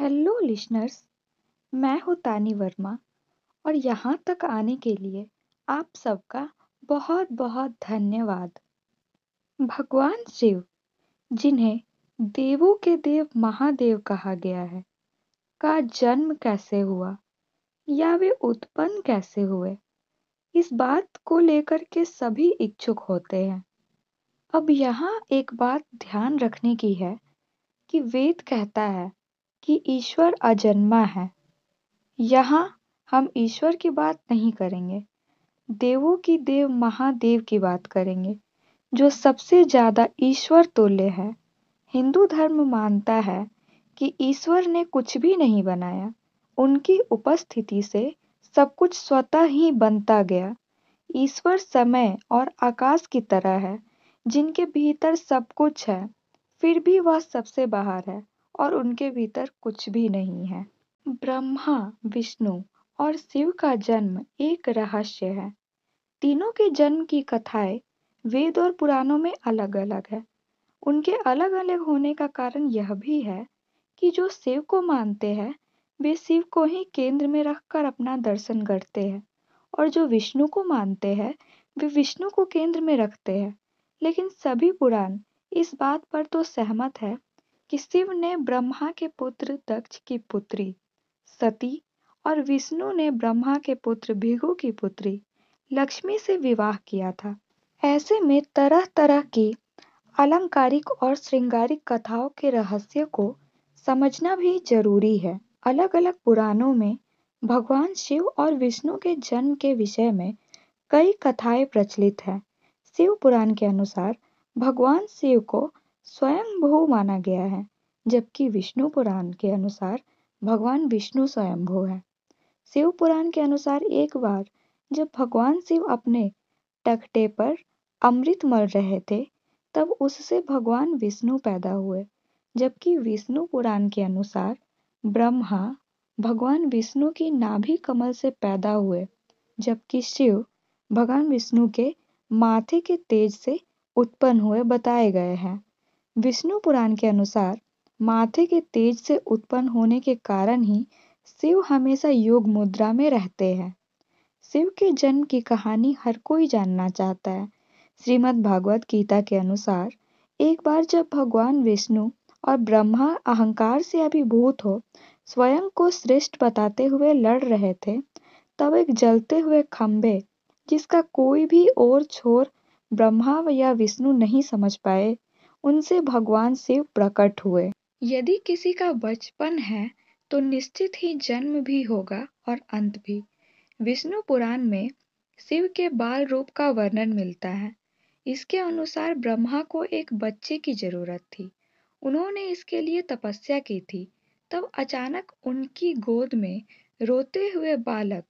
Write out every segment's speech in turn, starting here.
Hello listeners मैं हूँ तानी वर्मा और यहाँ तक आने के लिए आप सबका बहुत बहुत धन्यवाद। भगवान शिव, जिन्हें देवों के देव महादेव कहा गया है, का जन्म कैसे हुआ या वे उत्पन्न कैसे हुए, इस बात को लेकर के सभी इच्छुक होते हैं। अब यहाँ एक बात ध्यान रखने की है कि वेद कहता है कि ईश्वर अजन्मा है। यहाँ हम ईश्वर की बात नहीं करेंगे। देवों की देव महादेव की बात करेंगे, जो सबसे ज़्यादा ईश्वर तुल्य है। हिंदू धर्म मानता है कि ईश्वर ने कुछ भी नहीं बनाया। उनकी उपस्थिति से सब कुछ स्वतः ही बनता गया। ईश्वर समय और आकाश की तरह है, जिनके भीतर सब कुछ है, फिर भी वह सबसे बाहर है। और उनके भीतर कुछ भी नहीं है। ब्रह्मा, विष्णु और शिव का जन्म एक रहस्य है। तीनों के जन्म की कथाएँ वेद और पुराणों में अलग अलग है। उनके अलग अलग होने का कारण यह भी है कि जो शिव को मानते हैं, वे शिव को ही केंद्र में रखकर अपना दर्शन करते हैं और जो विष्णु को मानते हैं, वे विष्णु को केंद्र में रखते हैं। लेकिन सभी पुराण इस बात पर तो सहमत है कि शिव ने ब्रह्मा के पुत्र दक्ष की पुत्री, सती और विष्णु ने ब्रह्मा के पुत्र भिगु की पुत्री लक्ष्मी से विवाह किया था। ऐसे में तरह तरह की अलंकारिक और श्रृंगारिक कथाओं के रहस्य को समझना भी ज़रूरी है। अलग अलग पुराणों में भगवान शिव और विष्णु के जन्म के विषय में कई कथाएँ प्रचलित हैं। शिव पुराण के अनुसार भगवान शिव को स्वयं भू माना गया है, जबकि विष्णु पुराण के अनुसार भगवान विष्णु स्वयं स्वयंभू है। शिव पुराण के अनुसार एक बार जब भगवान शिव अपने टकटे पर अमृत मल रहे थे, तब उससे भगवान विष्णु पैदा हुए, जबकि विष्णु पुराण के अनुसार ब्रह्मा भगवान विष्णु की नाभि कमल से पैदा हुए, जबकि शिव भगवान विष्णु के माथे के तेज से उत्पन्न हुए बताए गए हैं। विष्णु पुराण के अनुसार, माथे के तेज से उत्पन्न होने के कारण ही शिव हमेशा योग मुद्रा में रहते हैं। शिव के जन्म की कहानी हर कोई जानना चाहता है। श्रीमद् भागवत गीता के अनुसार, एक बार जब भगवान विष्णु और ब्रह्मा अहंकार से अभिभूत हो, स्वयं को श्रेष्ठ बताते हुए लड़ रहे थे, तब एक जलते हुए खंभे, जिसका कोई भी और छोर ब्रह्मा या विष्णु नहीं समझ पाए उनसे भगवान शिव प्रकट हुए। यदि किसी का बचपन है तो निश्चित ही जन्म भी होगा और अंत भी। विष्णु पुराण में शिव के बाल रूप का वर्णन मिलता है। इसके अनुसार ब्रह्मा को एक बच्चे की ज़रूरत थी। उन्होंने इसके लिए तपस्या की थी। तब अचानक उनकी गोद में रोते हुए बालक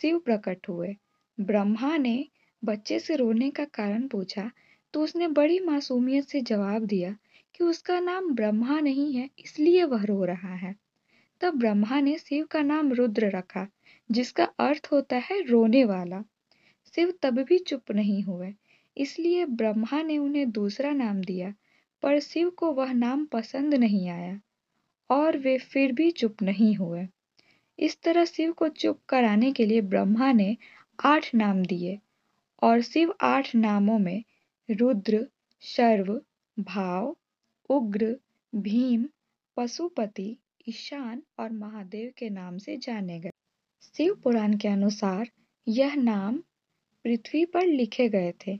शिव प्रकट हुए। ब्रह्मा ने बच्चे से रोने का कारण पूछा तो उसने बड़ी मासूमियत से जवाब दिया कि उसका नाम ब्रह्मा नहीं है, इसलिए वह रो रहा है। तब ब्रह्मा ने शिव का नाम रुद्र रखा, जिसका अर्थ होता है रोने वाला। शिव तब भी चुप नहीं हुए, इसलिए ब्रह्मा ने उन्हें दूसरा नाम दिया, पर शिव को वह नाम पसंद नहीं आया, और वे फिर भी चुप नहीं हुए। इस तरह शिव को चुप कराने के लिए ब्रह्मा ने आठ नाम दिए, और शिव आठ नामों में रुद्र, शर्व, भाव, उग्र, भीम, पशुपति, ईशान और महादेव के नाम से जाने गए। शिव पुराण के अनुसार यह नाम पृथ्वी पर लिखे गए थे।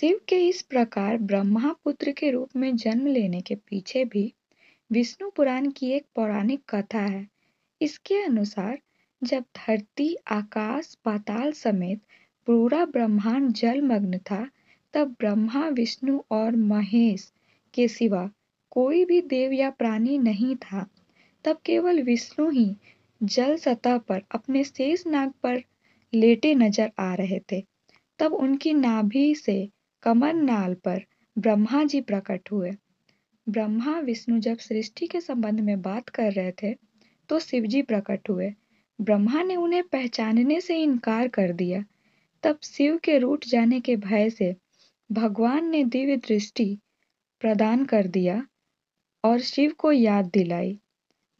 शिव के इस प्रकार ब्रह्मा पुत्र के रूप में जन्म लेने के पीछे भी विष्णु पुराण की एक पौराणिक कथा है। इसके अनुसार जब धरती, आकाश, पाताल समेत पूरा ब्रह्मांड जलमग्न था तब ब्रह्मा, विष्णु और महेश के सिवा कोई भी देव या प्राणी नहीं था। तब केवल विष्णु ही जल सतह पर अपने शेष नाग पर लेटे नज़र आ रहे थे। तब उनकी नाभि से कमर नाल पर ब्रह्मा जी प्रकट हुए। ब्रह्मा, विष्णु जब सृष्टि के संबंध में बात कर रहे थे तो शिवजी प्रकट हुए। ब्रह्मा ने उन्हें पहचानने से इनकार कर दिया। तब शिव के रूठ जाने के भय से भगवान ने दिव्य दृष्टि प्रदान कर दिया और शिव को याद दिलाई।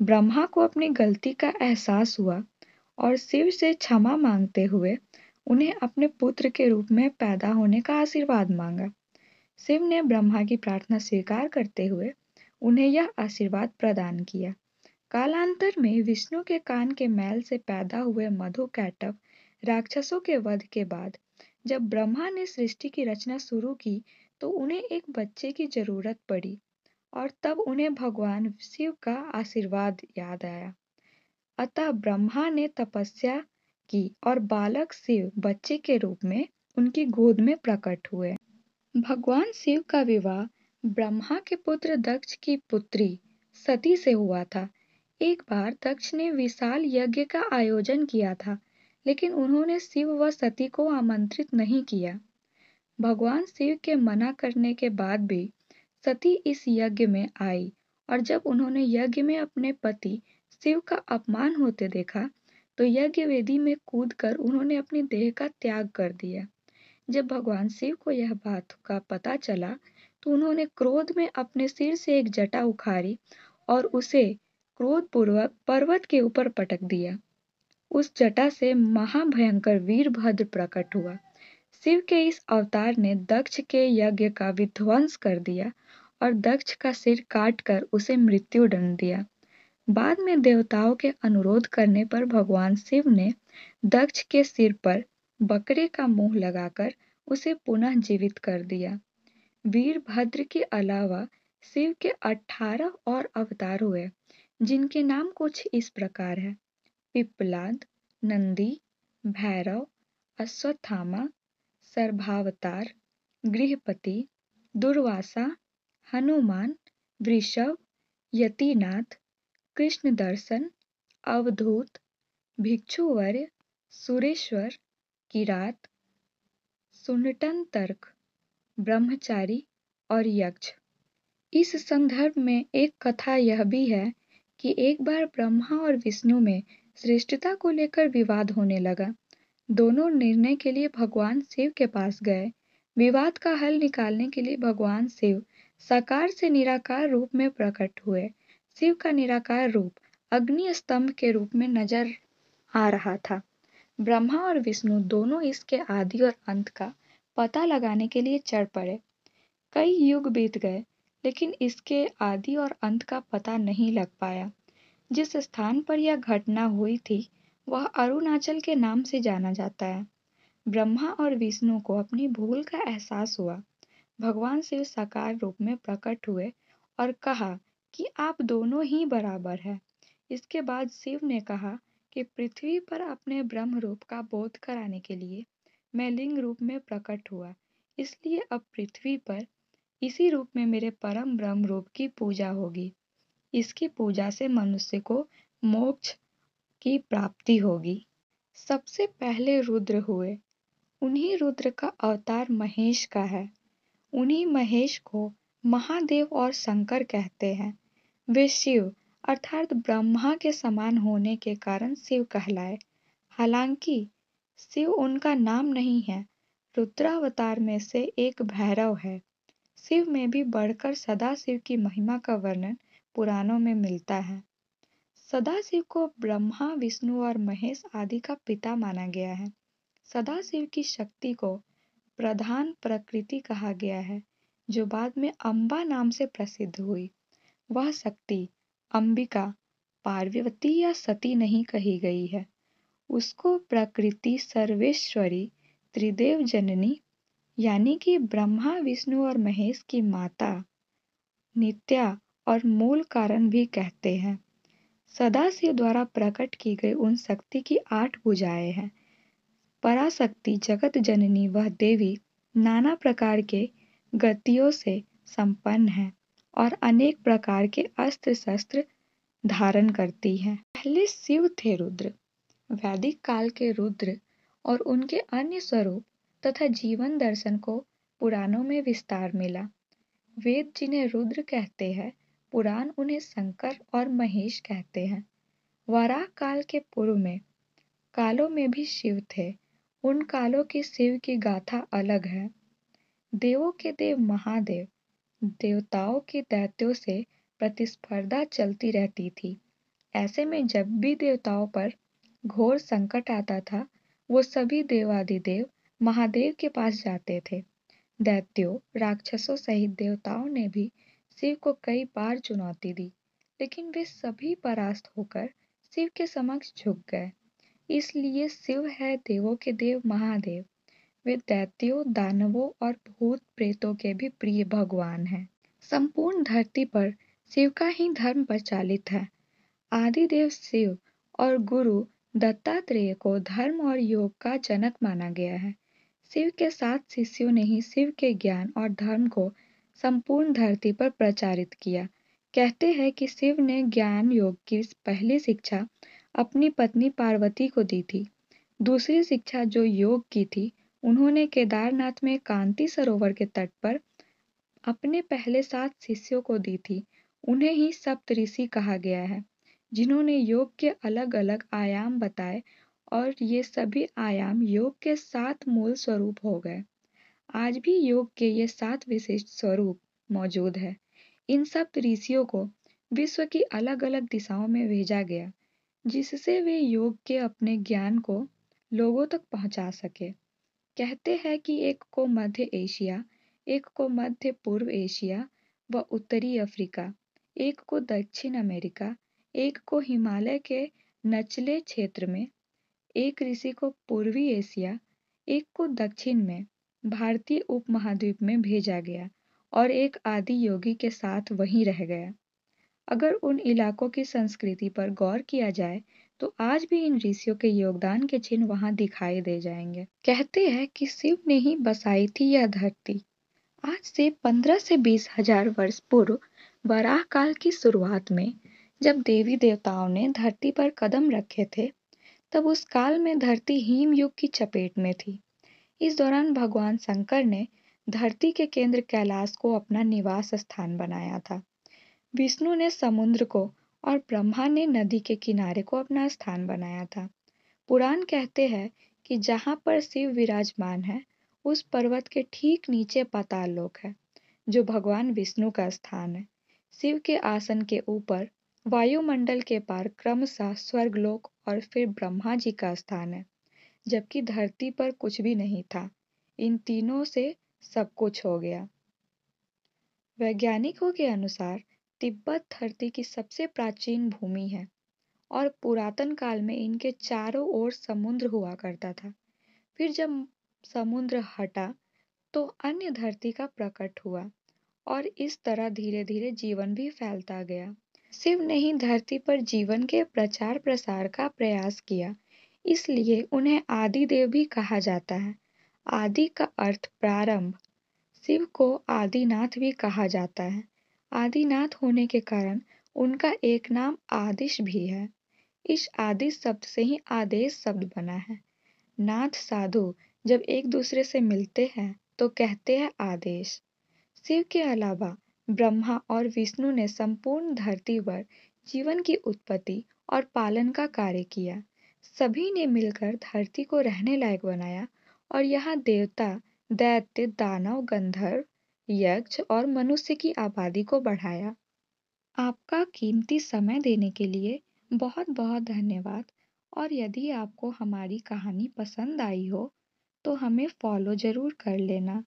ब्रह्मा को अपनी गलती का एहसास हुआ और शिव से क्षमा मांगते हुए उन्हें अपने पुत्र के रूप में पैदा होने का आशीर्वाद मांगा। शिव ने ब्रह्मा की प्रार्थना स्वीकार करते हुए उन्हें यह आशीर्वाद प्रदान किया। कालांतर में विष्णु के कान के मैल से पैदा हुए मधु कैटव राक्षसों के वध के बाद जब ब्रह्मा ने सृष्टि की रचना शुरू की तो उन्हें एक बच्चे की ज़रूरत पड़ी और तब उन्हें भगवान शिव का आशीर्वाद याद आया। अतः ब्रह्मा ने तपस्या की और बालक शिव बच्चे के रूप में उनकी गोद में प्रकट हुए। भगवान शिव का विवाह ब्रह्मा के पुत्र दक्ष की पुत्री सती से हुआ था। एक बार दक्ष ने विशाल यज्ञ का आयोजन किया था। लेकिन उन्होंने शिव व सती को आमंत्रित नहीं किया। भगवान शिव के मना करने के बाद भी सती इस यज्ञ में आई और जब उन्होंने यज्ञ में अपने पति शिव का अपमान होते देखा तो यज्ञ वेदी में कूद कर उन्होंने अपने देह का त्याग कर दिया। जब भगवान शिव को यह बात का पता चला तो उन्होंने क्रोध में अपने सिर से एक जटा उखाड़ी और उसे क्रोधपूर्वक पर्वत के ऊपर पटक दिया। उस जटा से महाभयंकर वीरभद्र प्रकट हुआ। शिव के इस अवतार ने दक्ष के यज्ञ का विध्वंस कर दिया और दक्ष का सिर काटकर उसे मृत्यु दंड दिया। बाद में देवताओं के अनुरोध करने पर भगवान शिव ने दक्ष के सिर पर बकरे का मुँह लगाकर उसे पुनः जीवित कर दिया। वीरभद्र के अलावा शिव के अठारह और अवतार हुए, जिनके नाम कुछ इस प्रकार है। पिपलाद नंदी, भैरव, अश्वत्थामा, सर्भावतार, गृहपति, दुर्वासा, हनुमान, वृषभ, यतिनाथ कृष्ण दर्शन अवधूत, भिक्षुवर्य, सुरेश्वर, किरात सुनटन तर्क ब्रह्मचारी और यक्ष। इस संदर्भ में एक कथा यह भी है कि एक बार ब्रह्मा और विष्णु में श्रेष्ठता को लेकर विवाद होने लगा। दोनों निर्णय के लिए भगवान शिव के पास गए। विवाद का हल निकालने के लिए भगवान शिव साकार से निराकार रूप में प्रकट हुए। शिव का निराकार रूप अग्नि स्तंभ के रूप में नज़र आ रहा था। ब्रह्मा और विष्णु दोनों इसके आदि और अंत का पता लगाने के लिए चढ़ पड़े। कई युग बीत गए, लेकिन इसके आदि और अंत का पता नहीं लग पाया। जिस स्थान पर यह घटना हुई थी, वह अरुणाचल के नाम से जाना जाता है। ब्रह्मा और विष्णु को अपनी भूल का एहसास हुआ। भगवान शिव साकार रूप में प्रकट हुए और कहा कि आप दोनों ही बराबर है। इसके बाद शिव ने कहा कि पृथ्वी पर अपने ब्रह्म रूप का बोध कराने के लिए मैं लिंग रूप में प्रकट हुआ। इसलिए अब पृथ्वी पर इसी रूप में मेरे परम ब्रह्म रूप की पूजा होगी। इसकी पूजा से मनुष्य को मोक्ष की प्राप्ति होगी। सबसे पहले रुद्र हुए। उन्हीं रुद्र का अवतार महेश का है। उन्हीं महेश को महादेव और शंकर कहते हैं। वे शिव, अर्थात ब्रह्मा के समान होने के कारण शिव कहलाए। हालाँकि, शिव उनका नाम नहीं है। रुद्रावतार में से एक भैरव है। शिव में भी बढ़कर सदा शिव की महिमा का वर्णन पुराणों में मिलता है। सदाशिव को ब्रह्मा, विष्णु और महेश आदि का पिता माना गया है। सदाशिव की शक्ति को प्रधान प्रकृति कहा गया है, जो बाद में अम्बा नाम से प्रसिद्ध हुई। वह शक्ति अंबिका, पार्वती या सती नहीं कही गई है। उसको प्रकृति सर्वेश्वरी, त्रिदेव जननी, यानी कि ब्रह्मा, विष्णु और महेश की माता नित्या और मूल कारण भी कहते हैं। सदाशिव द्वारा प्रकट की गई उन शक्ति की आठ भुजाएँ हैं। पराशक्ति जगत जननी वह देवी नाना प्रकार के गतियों से संपन्न है और अनेक प्रकार के अस्त्र शस्त्र धारण करती है। पहले शिव थे रुद्र, वैदिक काल के रुद्र और उनके अन्य स्वरूप तथा जीवन दर्शन को पुराणों में विस्तार मिला। वेद जिन्हें रुद्र कहते हैं पुराण उन्हें शंकर और महेश कहते हैं। वराह काल के पूर्व में, कालों में भी शिव थे। उन कालों की शिव की गाथा अलग है। देवों के देव महादेव, देवताओं की दैत्यों से प्रतिस्पर्धा चलती रहती थी। ऐसे में जब भी देवताओं पर घोर संकट आता था, वो सभी देवादिदेव महादेव के पास जाते थे। दैत्यों, राक्षसों सहित देवताओं ने भी शिव को कई बार चुनौती दी, लेकिन वे सभी परास्त होकर शिव के समक्ष झुक गए। इसलिए शिव है देवों के देव महादेव। वे दैत्यों, दानवों और भूत प्रेतों के भी प्रिय भगवान हैं। संपूर्ण धरती पर शिव का ही धर्म प्रचालित है। आदिदेव शिव और गुरु दत्तात्रेय को धर्म और योग का जनक माना गया है। शिव के सात शिष्यों ने ही शिव के ज्ञान और धर्म को संपूर्ण धरती पर प्रचारित किया। कहते हैं कि शिव ने ज्ञान योग की पहली शिक्षा अपनी पत्नी पार्वती को दी थी। दूसरी शिक्षा जो योग की थी, उन्होंने केदारनाथ में कांति सरोवर के तट पर अपने पहले सात शिष्यों को दी थी। उन्हें ही सप्त ऋषि कहा गया है, जिन्होंने योग के अलग अलग आयाम बताए और ये सभी आयाम योग के सात मूल स्वरूप हो गए। आज भी योग के ये सात विशिष्ट स्वरूप मौजूद है। इन सप्त ऋषियों को विश्व की अलग अलग दिशाओं में भेजा गया, जिससे वे योग के अपने ज्ञान को लोगों तक पहुँचा सके। कहते हैं कि एक को मध्य एशिया, एक को मध्य पूर्व एशिया व उत्तरी अफ्रीका, एक को दक्षिण अमेरिका, एक को हिमालय के नचले क्षेत्र में, एक ऋषि को पूर्वी एशिया, एक को दक्षिण में भारतीय उपमहाद्वीप में भेजा गया और एक आदि योगी के साथ वहीं रह गया। अगर उन इलाकों की संस्कृति पर गौर किया जाए तो आज भी इन ऋषियों के योगदान के चिन्ह वहाँ दिखाई दे जाएँगे। कहते हैं कि शिव ने ही बसाई थी यह धरती। आज से पंद्रह से बीस हज़ार वर्ष पूर्व वराह काल की शुरुआत में, जब देवी देवताओं ने धरती पर कदम रखे थे, तब उस काल में धरती हिम युग की चपेट में थी। इस दौरान भगवान शंकर ने धरती के केंद्र कैलाश को अपना निवास स्थान बनाया था। विष्णु ने समुद्र को और ब्रह्मा ने नदी के किनारे को अपना स्थान बनाया था। पुराण कहते हैं कि जहाँ पर शिव विराजमान है, उस पर्वत के ठीक नीचे पाताल लोक है, जो भगवान विष्णु का स्थान है। शिव के आसन के ऊपर वायुमंडल के पार क्रमशः स्वर्गलोक और फिर ब्रह्मा जी का स्थान है। जबकि धरती पर कुछ भी नहीं था। इन तीनों से सब कुछ हो गया। वैज्ञानिकों के अनुसार तिब्बत धरती की सबसे प्राचीन भूमि है और पुरातन काल में इनके चारों ओर समुद्र हुआ करता था। फिर जब समुद्र हटा तो अन्य धरती का प्रकट हुआ और इस तरह धीरे धीरे जीवन भी फैलता गया। शिव ने ही धरती पर जीवन के प्रचार प्रसार का प्रयास किया इसलिए उन्हें आदि देव भी कहा जाता है। आदि का अर्थ प्रारंभ, शिव को आदिनाथ भी कहा जाता है। आदिनाथ होने के कारण उनका एक नाम आदिश भी है। इस आदिश शब्द से ही आदेश शब्द बना है। नाथ साधु जब एक दूसरे से मिलते हैं तो कहते हैं आदेश। शिव के अलावा ब्रह्मा और विष्णु ने संपूर्ण धरती पर जीवन की उत्पत्ति और पालन का कार्य किया। सभी ने मिलकर धरती को रहने लायक बनाया और यहाँ देवता, दैत्य, दानव, गंधर्व, यक्ष और मनुष्य की आबादी को बढ़ाया। आपका कीमती समय देने के लिए बहुत बहुत धन्यवाद। और यदि आपको हमारी कहानी पसंद आई हो तो हमें फॉलो ज़रूर कर लेना।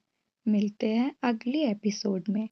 मिलते हैं अगले एपिसोड में।